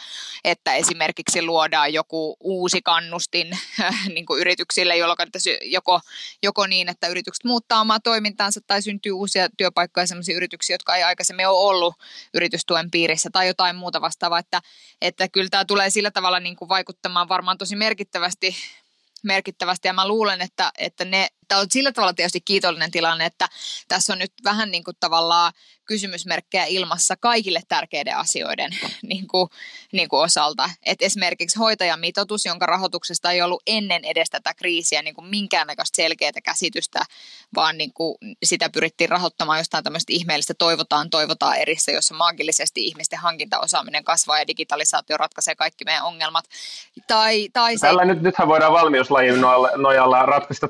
että esimerkiksi luodaan joku uusi kannustin niin kuin yrityksille, jolloin joko, joko niin, että yritykset muuttaa omaa toimintaansa tai syntyy uusia työpaikkoja sellaisia yrityksiä, jotka ei aikaisemmin ole ollut yritystuen piirissä tai jotain muuta vastaavaa, että, että kyllä tämä tulee sillä tavalla niin kuin vaikuttamaan varmaan tosi merkittävästi merkittävästi ja mä luulen, että, että ne, tämä on sillä tavalla tietysti kiitollinen tilanne, että tässä on nyt vähän niin kuin tavallaan kysymysmerkkejä ilmassa kaikille tärkeiden asioiden niin kuin, niin kuin osalta. Et esimerkiksi hoitajamitoitus, jonka rahoituksesta ei ollut ennen edes tätä kriisiä niin kuin minkäännäköistä selkeää käsitystä, vaan niin kuin sitä pyrittiin rahoittamaan jostain tämmöistä ihmeellistä toivotaan, toivotaan erissä, jossa maagillisesti ihmisten hankintaosaaminen kasvaa ja digitalisaatio ratkaisee kaikki meidän ongelmat. Tai, tai se... Tällä nyt, nythän voidaan valmiuslajin nojalla ratkaista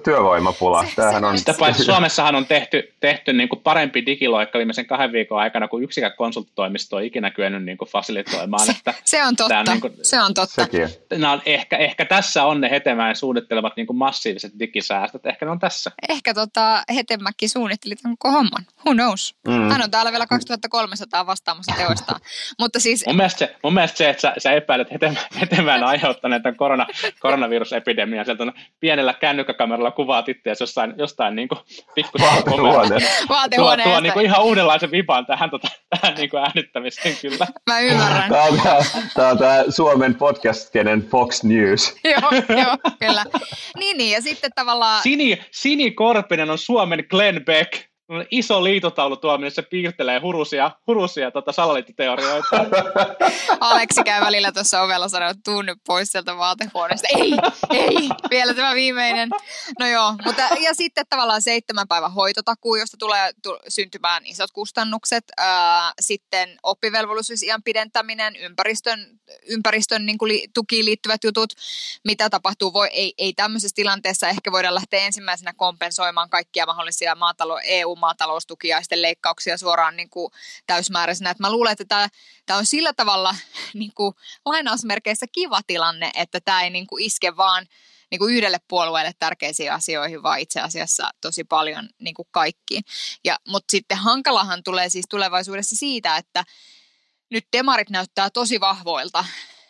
työvoimapula. Tämähän on... Sitä paitsi Suomessahan on tehty, tehty niin kuin parempi digiloikka viimeisen kahden viikon aikana, kun yksikään konsulttitoimisto on ikinä kyennyt niin kuin fasilitoimaan. Että se on totta, niin kuin, se on totta. Sekin. on, ehkä, ehkä tässä on ne Hetemäen suunnittelemat niin kuin massiiviset digisäästöt, ehkä ne on tässä. Ehkä tota, Hetemäki suunnitteli tämän koko homman, who knows. Mm. Hän on täällä vielä 2300 vastaamassa teoistaan. Mutta siis... mun, mielestä se, mun mielestä se, että sä, sä epäilet Hetemäen, Hetemäen aiheuttaneet tämän korona, koronavirusepidemian, sieltä on pienellä kännykkäkameralla kuvaat itseäsi jostain, jostain niin kuin pikku Vaatehuoneesta. Tuo, tuo niin kuin ihan uudenlaisen vipaan tähän, tota, tähän niin kuin äänittämiseen kyllä. Mä ymmärrän. Tämä on tämä, tämä, on tämä Suomen podcast-kenen Fox News. joo, joo, kyllä. Niin, niin, ja sitten tavallaan... Sini, Sini Korpinen on Suomen Glenn Beck iso liitotaulu tuo, missä piirtelee hurusia, hurusia tota salaliittoteorioita. Aleksi käy välillä tuossa ovella sanoa, että tuu nyt pois sieltä vaatehuoneesta. Ei, ei, vielä tämä viimeinen. No joo, mutta ja sitten tavallaan seitsemän päivän hoitotakuu, josta tulee tu, syntymään isot kustannukset. Ää, sitten oppivelvollisuusiän pidentäminen, ympäristön, ympäristön niin kuin li, tukiin liittyvät jutut. Mitä tapahtuu, voi, ei, ei tämmöisessä tilanteessa ehkä voida lähteä ensimmäisenä kompensoimaan kaikkia mahdollisia maatalo EU halua maataloustukiaisten leikkauksia suoraan niin kuin täysmääräisenä. Et mä luulen, että tämä, tämä on sillä tavalla niin kuin lainausmerkeissä kiva tilanne, että tämä ei niin kuin iske vaan niin kuin yhdelle puolueelle tärkeisiin asioihin, vaan itse asiassa tosi paljon niin kuin kaikkiin. Ja, mutta sitten hankalahan tulee siis tulevaisuudessa siitä, että nyt demarit näyttää tosi vahvoilta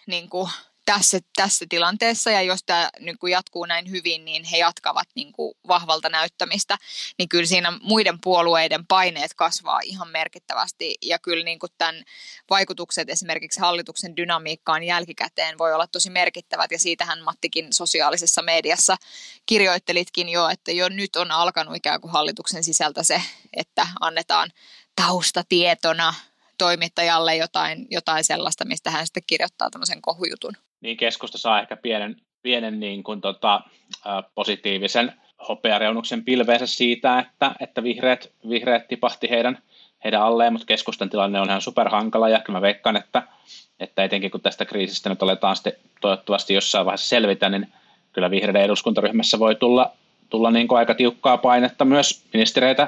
niin kuin tässä, tässä tilanteessa ja jos tämä niin kuin jatkuu näin hyvin, niin he jatkavat niin kuin vahvalta näyttämistä, niin kyllä siinä muiden puolueiden paineet kasvaa ihan merkittävästi. Ja kyllä niin kuin tämän vaikutukset esimerkiksi hallituksen dynamiikkaan jälkikäteen voi olla tosi merkittävät. Ja siitähän Mattikin sosiaalisessa mediassa kirjoittelitkin jo, että jo nyt on alkanut ikään kuin hallituksen sisältä se, että annetaan taustatietona toimittajalle jotain, jotain sellaista, mistä hän sitten kirjoittaa tämmöisen kohujutun niin keskusta saa ehkä pienen, pienen niin kuin tota, positiivisen hopeareunuksen pilveensä siitä, että, että vihreät, vihreät tipahti heidän, heidän alleen, mutta keskustan tilanne on ihan superhankala. Ja kyllä mä veikkaan, että, että etenkin kun tästä kriisistä nyt aletaan sitten toivottavasti jossain vaiheessa selvitä, niin kyllä vihreiden eduskuntaryhmässä voi tulla, tulla niin kuin aika tiukkaa painetta myös ministereitä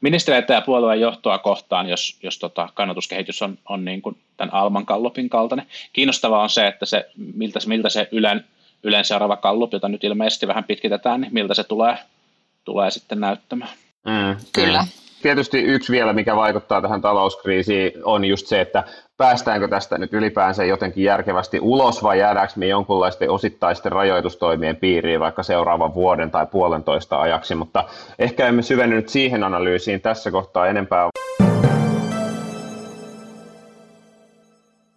ministereitä ja puolueen johtoa kohtaan, jos, jos tota kannatuskehitys on, on niin kuin tämän Alman kallupin kaltainen. Kiinnostavaa on se, että se, miltä, miltä se Ylen, Ylen seuraava kallup, jota nyt ilmeisesti vähän pitkitetään, niin miltä se tulee, tulee sitten näyttämään. Mm, Kyllä. Tietysti yksi vielä, mikä vaikuttaa tähän talouskriisiin, on just se, että päästäänkö tästä nyt ylipäänsä jotenkin järkevästi ulos vai jäädäänkö me jonkunlaisten osittaisten rajoitustoimien piiriin vaikka seuraavan vuoden tai puolentoista ajaksi, mutta ehkä emme syvenny nyt siihen analyysiin tässä kohtaa enempää.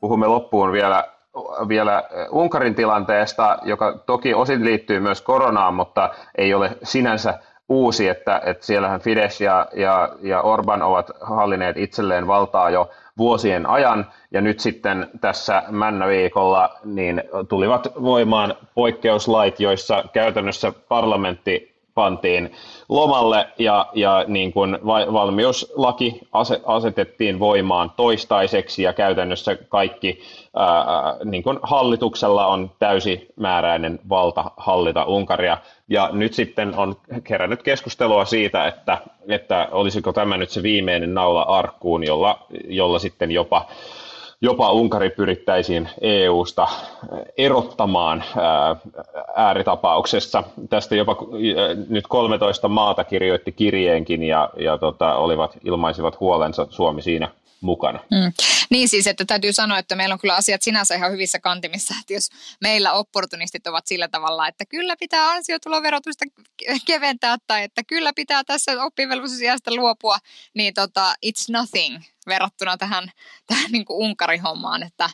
Puhumme loppuun vielä vielä Unkarin tilanteesta, joka toki osin liittyy myös koronaan, mutta ei ole sinänsä uusi, että, että siellähän Fidesz ja, ja, ja Orban ovat hallineet itselleen valtaa jo vuosien ajan, ja nyt sitten tässä männäviikolla niin tulivat voimaan poikkeuslait, joissa käytännössä parlamentti pantiin lomalle ja, ja niin kuin valmiuslaki asetettiin voimaan toistaiseksi ja käytännössä kaikki ää, niin kuin hallituksella on täysimääräinen valta hallita Unkaria. Ja nyt sitten on kerännyt keskustelua siitä, että, että olisiko tämä nyt se viimeinen naula arkkuun, jolla, jolla sitten jopa jopa Unkari pyrittäisiin EU-sta erottamaan ääritapauksessa. Tästä jopa nyt 13 maata kirjoitti kirjeenkin ja, ja tota, olivat, ilmaisivat huolensa Suomi siinä mukana. Mm. Niin siis, että täytyy sanoa, että meillä on kyllä asiat sinänsä ihan hyvissä kantimissa, että jos meillä opportunistit ovat sillä tavalla, että kyllä pitää ansiotuloverotusta keventää tai että kyllä pitää tässä oppivelvollisuusijasta luopua, niin tota, it's nothing verrattuna tähän, tähän niin kuin Unkari-hommaan, että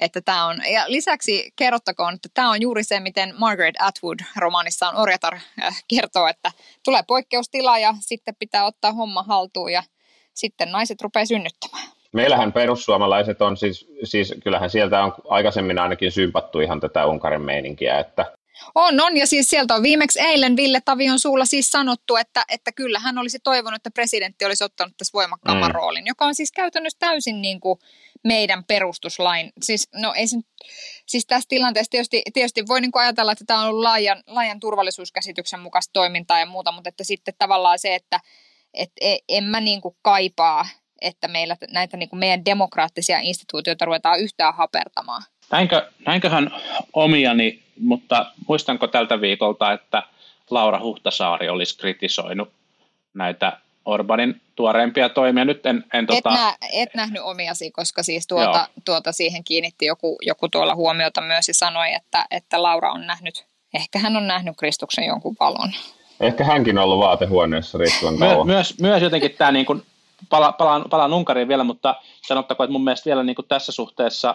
että tämä on, ja lisäksi kerrottakoon, että tämä on juuri se, miten Margaret Atwood romaanissaan Orjatar äh, kertoo, että tulee poikkeustila ja sitten pitää ottaa homma haltuun ja sitten naiset rupeaa synnyttämään. Meillähän perussuomalaiset on siis, siis kyllähän sieltä on aikaisemmin ainakin sympattu ihan tätä Unkarin meininkiä, että on, on, ja siis sieltä on viimeksi eilen Ville Tavion suulla siis sanottu, että, että kyllä hän olisi toivonut, että presidentti olisi ottanut tässä voimakkaamman mm. roolin, joka on siis käytännössä täysin niin kuin meidän perustuslain. Siis, no ei sen, siis tässä tilanteessa tietysti, tietysti voi niin kuin ajatella, että tämä on ollut laajan, laajan turvallisuuskäsityksen mukaista toimintaa ja muuta, mutta että sitten tavallaan se, että et e, en mä niin kuin kaipaa, että meillä näitä niin kuin meidän demokraattisia instituutioita ruvetaan yhtään hapertamaan. Näinkö, näinköhän omiani, mutta muistanko tältä viikolta, että Laura Huhtasaari olisi kritisoinut näitä Orbanin tuoreimpia toimia. Nyt en, en tota... et, nä, et nähnyt omiasi, koska siis tuota, tuota siihen kiinnitti joku, joku tuolla huomiota myös ja sanoi, että, että Laura on nähnyt, ehkä hän on nähnyt Kristuksen jonkun valon. Ehkä hänkin on ollut vaatehuoneessa riittävän kauan. My, myös, myös jotenkin tämä, niin kuin, pala, palaan, palaan Unkariin vielä, mutta sanottakoon, että mun mielestä vielä niin kuin tässä suhteessa,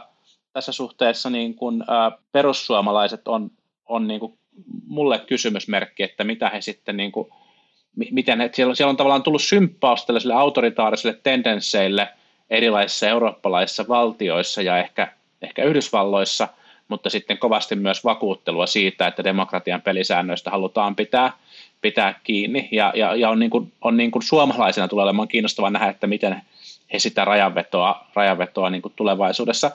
tässä suhteessa niin kuin, ä, perussuomalaiset on, on niin kuin mulle kysymysmerkki, että mitä he sitten niin kuin, miten he, siellä, siellä on tavallaan tullut symppaus tällaisille autoritaarisille tendensseille erilaisissa eurooppalaisissa valtioissa ja ehkä, ehkä Yhdysvalloissa, mutta sitten kovasti myös vakuuttelua siitä, että demokratian pelisäännöistä halutaan pitää, pitää kiinni. Ja, ja, ja on, niin kuin, on niin kuin suomalaisena tulee olemaan kiinnostavaa nähdä, että miten he sitä rajanvetoa, rajanvetoa niin kuin tulevaisuudessa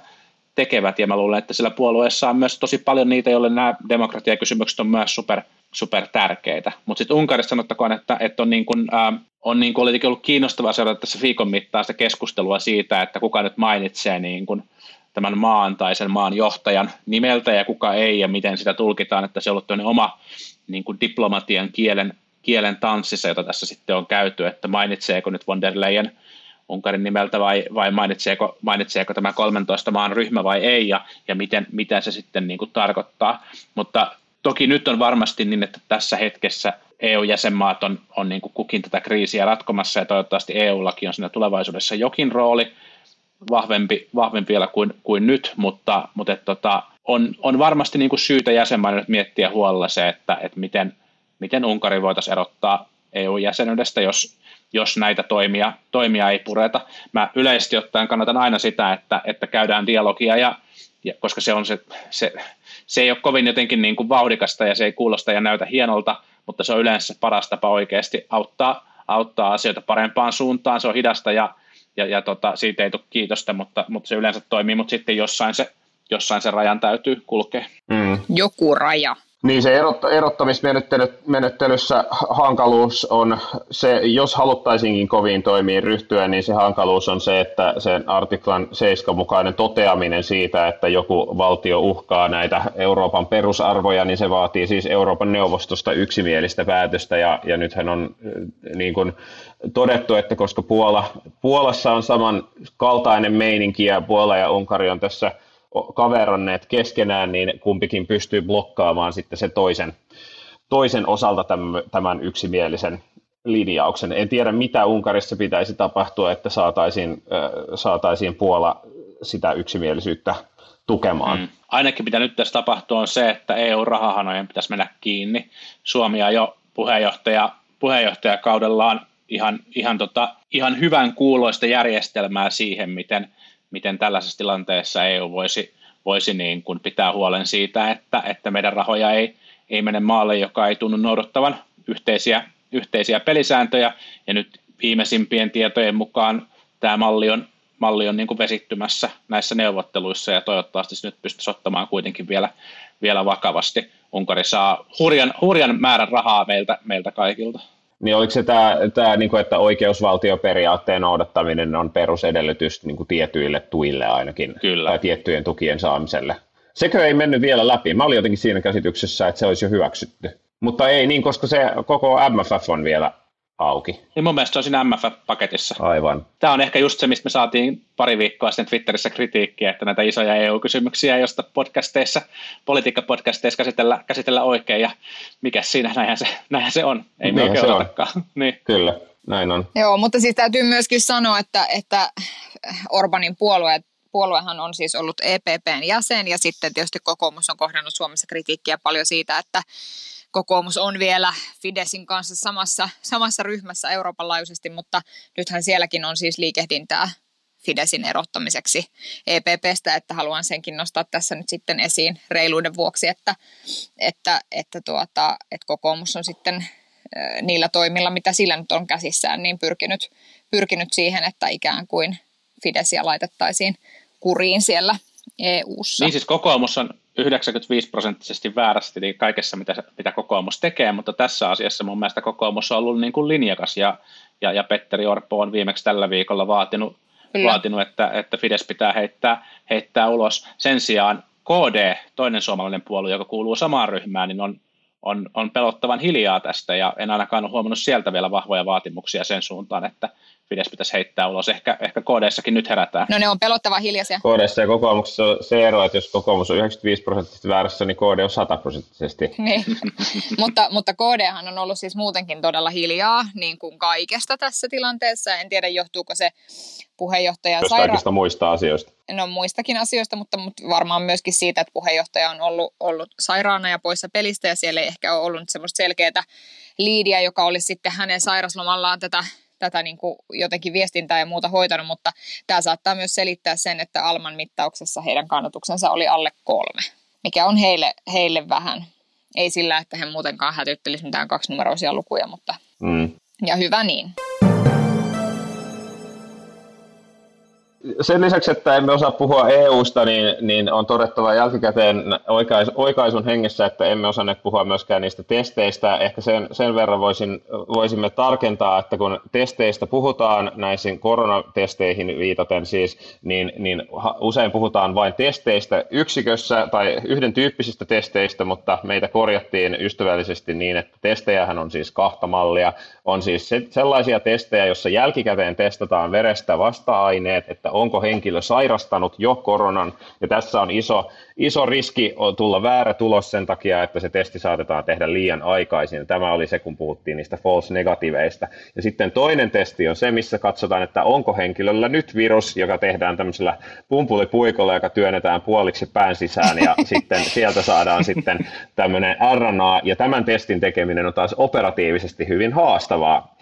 tekevät. Ja mä luulen, että sillä puolueessa on myös tosi paljon niitä, joille nämä demokratiakysymykset on myös super, super tärkeitä. Mutta sitten Unkarissa sanottakoon, että, että on, niin kuin, äh, on niin kuin ollut kiinnostavaa seurata tässä viikon mittaan sitä keskustelua siitä, että kuka nyt mainitsee niin kuin tämän maan tai sen maan johtajan nimeltä ja kuka ei ja miten sitä tulkitaan, että se on ollut oma niin kuin diplomatian kielen, kielen tanssissa, jota tässä sitten on käyty, että mainitseeko nyt von der Leyen Unkarin nimeltä vai, vai mainitseeko, mainitseeko tämä 13 maan ryhmä vai ei ja, ja miten, mitä se sitten niin kuin tarkoittaa. Mutta toki nyt on varmasti niin, että tässä hetkessä EU-jäsenmaat on, on niin kuin kukin tätä kriisiä ratkomassa ja toivottavasti EUllakin on siinä tulevaisuudessa jokin rooli, vahvempi, vahvempi vielä kuin, kuin nyt, mutta, mutta et, tota, on, on varmasti niin kuin syytä jäsenmaille miettiä huolella se, että, että miten, miten Unkari voitaisiin erottaa EU-jäsenyydestä, jos, jos näitä toimia, toimia ei pureta. Mä yleisesti ottaen kannatan aina sitä, että, että käydään dialogia, ja, ja, koska se, on se, se, se ei ole kovin jotenkin niin kuin vauhdikasta ja se ei kuulosta ja näytä hienolta, mutta se on yleensä paras tapa oikeasti auttaa, auttaa asioita parempaan suuntaan. Se on hidasta ja, ja, ja tota, siitä ei tule kiitosta, mutta, mutta se yleensä toimii, mutta sitten jossain se, jossain se rajan täytyy kulkea. Mm. Joku raja. Niin se erottamismenettelyssä hankaluus on se, jos haluttaisiinkin koviin toimiin ryhtyä, niin se hankaluus on se, että sen artiklan 7 mukainen toteaminen siitä, että joku valtio uhkaa näitä Euroopan perusarvoja, niin se vaatii siis Euroopan neuvostosta yksimielistä päätöstä, ja, ja nythän on niin kuin todettu, että koska Puola, Puolassa on saman kaltainen meininki, ja Puola ja Unkari on tässä – kaveranneet keskenään, niin kumpikin pystyy blokkaamaan sitten se toisen, toisen osalta tämän yksimielisen linjauksen. En tiedä, mitä Unkarissa pitäisi tapahtua, että saataisiin, saataisiin Puola sitä yksimielisyyttä tukemaan. Mm. Ainakin mitä nyt tässä tapahtuu on se, että EU-rahahanojen pitäisi mennä kiinni. Suomi on jo puheenjohtaja, puheenjohtajakaudellaan ihan, ihan, tota, ihan hyvän kuuloista järjestelmää siihen, miten – miten tällaisessa tilanteessa EU voisi, voisi niin kuin pitää huolen siitä, että, että meidän rahoja ei, ei mene maalle, joka ei tunnu noudattavan yhteisiä, yhteisiä pelisääntöjä. Ja nyt viimeisimpien tietojen mukaan tämä malli on, malli on niin kuin vesittymässä näissä neuvotteluissa ja toivottavasti se nyt pystyisi ottamaan kuitenkin vielä, vielä vakavasti. Unkari saa hurjan, hurjan määrän rahaa meiltä, meiltä kaikilta. Niin oliko se tämä, tämä niin kuin, että oikeusvaltioperiaatteen noudattaminen on perusedellytys niin kuin tietyille tuille ainakin, Kyllä. tai tiettyjen tukien saamiselle? Sekö ei mennyt vielä läpi? Mä olin jotenkin siinä käsityksessä, että se olisi jo hyväksytty. Mutta ei niin, koska se koko MFF on vielä auki. Niin mun mielestä se on siinä MFF-paketissa. Aivan. Tämä on ehkä just se, mistä me saatiin pari viikkoa sitten Twitterissä kritiikkiä, että näitä isoja EU-kysymyksiä, josta podcasteissa, politiikkapodcasteissa käsitellä, käsitellä oikein, ja mikä siinä, näinhän se, näinhän se on. Ei me oikein se niin. Kyllä, näin on. Joo, mutta siis täytyy myöskin sanoa, että, että Orbanin puolue puoluehan on siis ollut EPPn jäsen ja sitten tietysti kokoomus on kohdannut Suomessa kritiikkiä paljon siitä, että kokoomus on vielä Fidesin kanssa samassa, samassa ryhmässä Euroopan laajuisesti, mutta nythän sielläkin on siis liikehdintää Fidesin erottamiseksi EPPstä, että haluan senkin nostaa tässä nyt sitten esiin reiluuden vuoksi, että, että, että, tuota, että kokoomus on sitten niillä toimilla, mitä sillä nyt on käsissään, niin pyrkinyt, pyrkinyt siihen, että ikään kuin Fidesia laitettaisiin kuriin siellä EU-ssa. Niin siis kokoomus on 95 prosenttisesti väärästi niin kaikessa, mitä, mitä kokoomus tekee, mutta tässä asiassa mun mielestä kokoomus on ollut niin kuin linjakas ja, ja, ja Petteri Orpo on viimeksi tällä viikolla vaatinut, vaatinut että, että Fides pitää heittää, heittää ulos. Sen sijaan KD, toinen suomalainen puolue, joka kuuluu samaan ryhmään, niin on, on, on pelottavan hiljaa tästä ja en ainakaan ole huomannut sieltä vielä vahvoja vaatimuksia sen suuntaan, että Fides pitäisi heittää ulos. Ehkä, ehkä KDssakin nyt herätään. No ne on pelottava hiljaisia. KDssa ja kokoomuksessa on se ero, että jos kokoomus on 95 prosenttisesti väärässä, niin KD on 100 prosenttisesti. Niin. mutta, mutta KDhan on ollut siis muutenkin todella hiljaa niin kuin kaikesta tässä tilanteessa. En tiedä, johtuuko se puheenjohtaja Jos saira... kaikista muista asioista. No muistakin asioista, mutta, mutta varmaan myöskin siitä, että puheenjohtaja on ollut, ollut sairaana ja poissa pelistä ja siellä ei ehkä ole ollut semmoista selkeää liidiä, joka olisi sitten hänen sairaslomallaan tätä tätä niin kuin jotenkin viestintää ja muuta hoitanut, mutta tämä saattaa myös selittää sen, että Alman mittauksessa heidän kannatuksensa oli alle kolme, mikä on heille, heille vähän. Ei sillä, että he muutenkaan hätyttelisivät mitään kaksinumeroisia lukuja, mutta mm. ja hyvä niin. Sen lisäksi, että emme osaa puhua EUsta, niin, niin on todettava jälkikäteen oikais, oikaisun hengessä, että emme osanneet puhua myöskään niistä testeistä. Ehkä sen, sen verran voisin, voisimme tarkentaa, että kun testeistä puhutaan, näihin koronatesteihin viitaten siis, niin, niin usein puhutaan vain testeistä yksikössä tai yhden tyyppisistä testeistä, mutta meitä korjattiin ystävällisesti niin, että testejähän on siis kahta mallia. On siis sellaisia testejä, joissa jälkikäteen testataan verestä vasta-aineet, että onko henkilö sairastanut jo koronan, ja tässä on iso, iso riski tulla väärä tulos sen takia, että se testi saatetaan tehdä liian aikaisin. Tämä oli se, kun puhuttiin niistä false negativeista. Ja sitten toinen testi on se, missä katsotaan, että onko henkilöllä nyt virus, joka tehdään tämmöisellä pumpulipuikolla, joka työnnetään puoliksi pään sisään, ja sitten sieltä saadaan sitten tämmöinen RNA, ja tämän testin tekeminen on taas operatiivisesti hyvin haastavaa.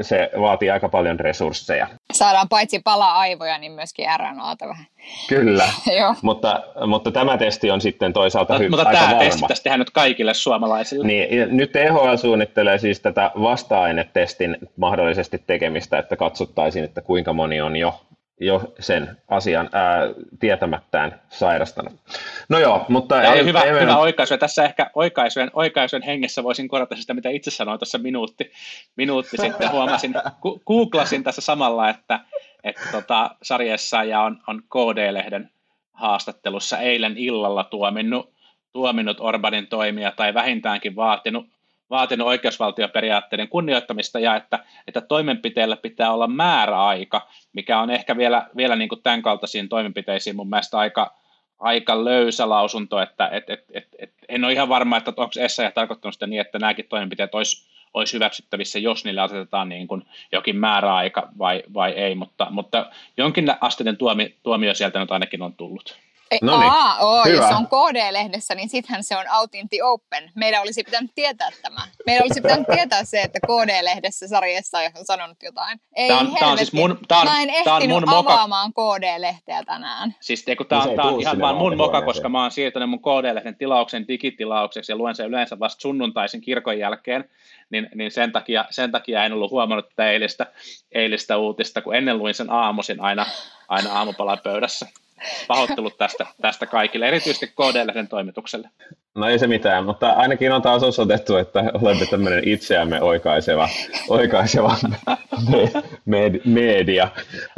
Se vaatii aika paljon resursseja. Saadaan paitsi palaa aivoja, niin myöskin RNAta vähän. Kyllä, mutta, mutta tämä testi on sitten toisaalta hy- Mutta tämä varma. testi tehdään nyt kaikille suomalaisille. Niin, nyt THL suunnittelee siis tätä vasta-ainetestin mahdollisesti tekemistä, että katsottaisiin, että kuinka moni on jo jo sen asian ää, tietämättään sairastanut. No joo, mutta... Tämä ei, hyvä, ei hyvä oikaisu. Ja tässä ehkä oikaisujen, oikaisujen hengessä voisin korjata sitä, mitä itse sanoin tuossa minuutti, minuutti sitten. Huomasin, ku, googlasin tässä samalla, että, että tota, sarjassa ja on, on KD-lehden haastattelussa eilen illalla tuominnut, tuominnut Orbanin toimia tai vähintäänkin vaatinut vaatinut oikeusvaltioperiaatteiden kunnioittamista ja että, että toimenpiteellä pitää olla määräaika, mikä on ehkä vielä, vielä niin kuin tämän kaltaisiin toimenpiteisiin mun mielestä aika, aika löysä lausunto, että et, et, et, et, en ole ihan varma, että onko Essa tarkoittanut sitä niin, että nämäkin toimenpiteet olisi, olisi hyväksyttävissä, jos niille asetetaan niin kuin jokin määräaika vai, vai ei, mutta, mutta jonkin asteinen tuomi, tuomio sieltä nyt ainakin on tullut. No niin. Aa, oo, jos on KD-lehdessä, niin sittenhän se on out in the open. Meidän olisi pitänyt tietää tämä. Meidän olisi pitänyt tietää se, että KD-lehdessä sarjassa on sanonut jotain. Ei tämä on, helvetti. Tämä on siis mun, tämä on, Mä en ehtinyt on mun avaamaan moka. KD-lehteä tänään. Siis kun tämä, tämä on ihan vaan mun moka, koska mä oon siirtänyt mun KD-lehden tilauksen digitilaukseksi ja luen sen yleensä vasta sunnuntaisin kirkon jälkeen. Niin, niin sen, takia, sen takia en ollut huomannut tätä eilistä, eilistä uutista, kun ennen luin sen aamuisin aina, aina aamupalapöydässä. Pahoittelut tästä, tästä kaikille, erityisesti KD-lehden toimitukselle. No ei se mitään, mutta ainakin on taas osoitettu, että olemme tämmöinen itseämme oikaiseva, oikaiseva med, media.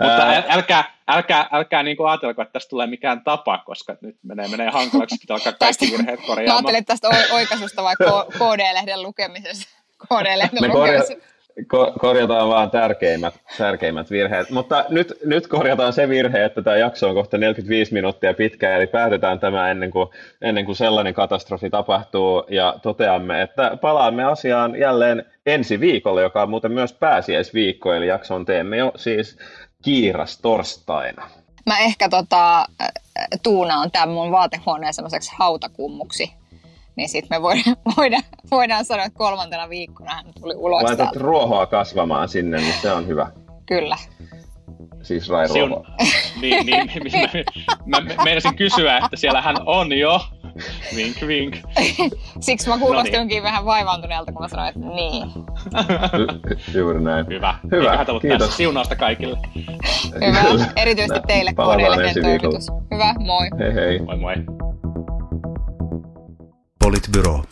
Mutta älkää, älkää, älkää niin kuin ajatelko, että tästä tulee mikään tapa, koska nyt menee, menee hankalaksi, pitää alkaa kaikki virheet korjaamaan. Mä ajattelin tästä oikaisusta vai KD-lehden lukemisesta. KD-lehden lukemisesta korjataan vaan tärkeimmät, tärkeimmät virheet. Mutta nyt, nyt korjataan se virhe, että tämä jakso on kohta 45 minuuttia pitkä, eli päätetään tämä ennen kuin, ennen kuin sellainen katastrofi tapahtuu, ja toteamme, että palaamme asiaan jälleen ensi viikolla, joka on muuten myös pääsiäisviikko, eli jakson teemme jo siis kiiras torstaina. Mä ehkä tota, tuunaan tämän mun vaatehuoneen semmoiseksi hautakummuksi niin sitten me voidaan, voidaan, voidaan sanoa, että kolmantena viikkona hän tuli ulos Laitat täältä. ruohoa kasvamaan sinne, niin se on hyvä. Kyllä. Siis Rai Ruoho. niin, niin, niin, mä, mä meinasin kysyä, että siellä hän on jo. Vink, vink. Siksi mä kuulostinkin no niin. vähän vaivaantuneelta, kun mä sanoin, että niin. Juuri näin. Hyvä. Hyvä, kiitos. Siunausta kaikille. Hyvä, erityisesti teille toimitus. Hyvä, moi. Hei hei. Moi moi. Politbyrå.